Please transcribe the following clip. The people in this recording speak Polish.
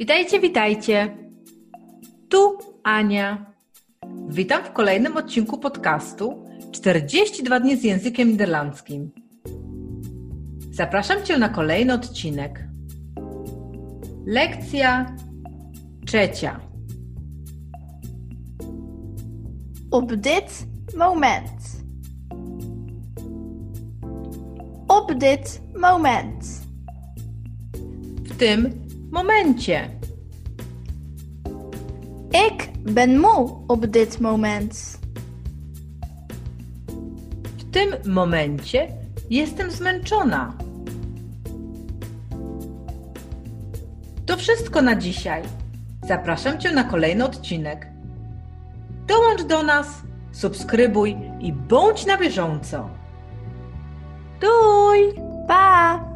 Witajcie, witajcie. Tu Ania. Witam w kolejnym odcinku podcastu 42 dni z językiem niderlandzkim. Zapraszam Cię na kolejny odcinek. Lekcja trzecia. Op dit moment. Op dit moment. W tym momencie. Ik ben moe op dit moment. W tym momencie jestem zmęczona. To wszystko na dzisiaj. Zapraszam Cię na kolejny odcinek. Dołącz do nas, subskrybuj i bądź na bieżąco. Doei!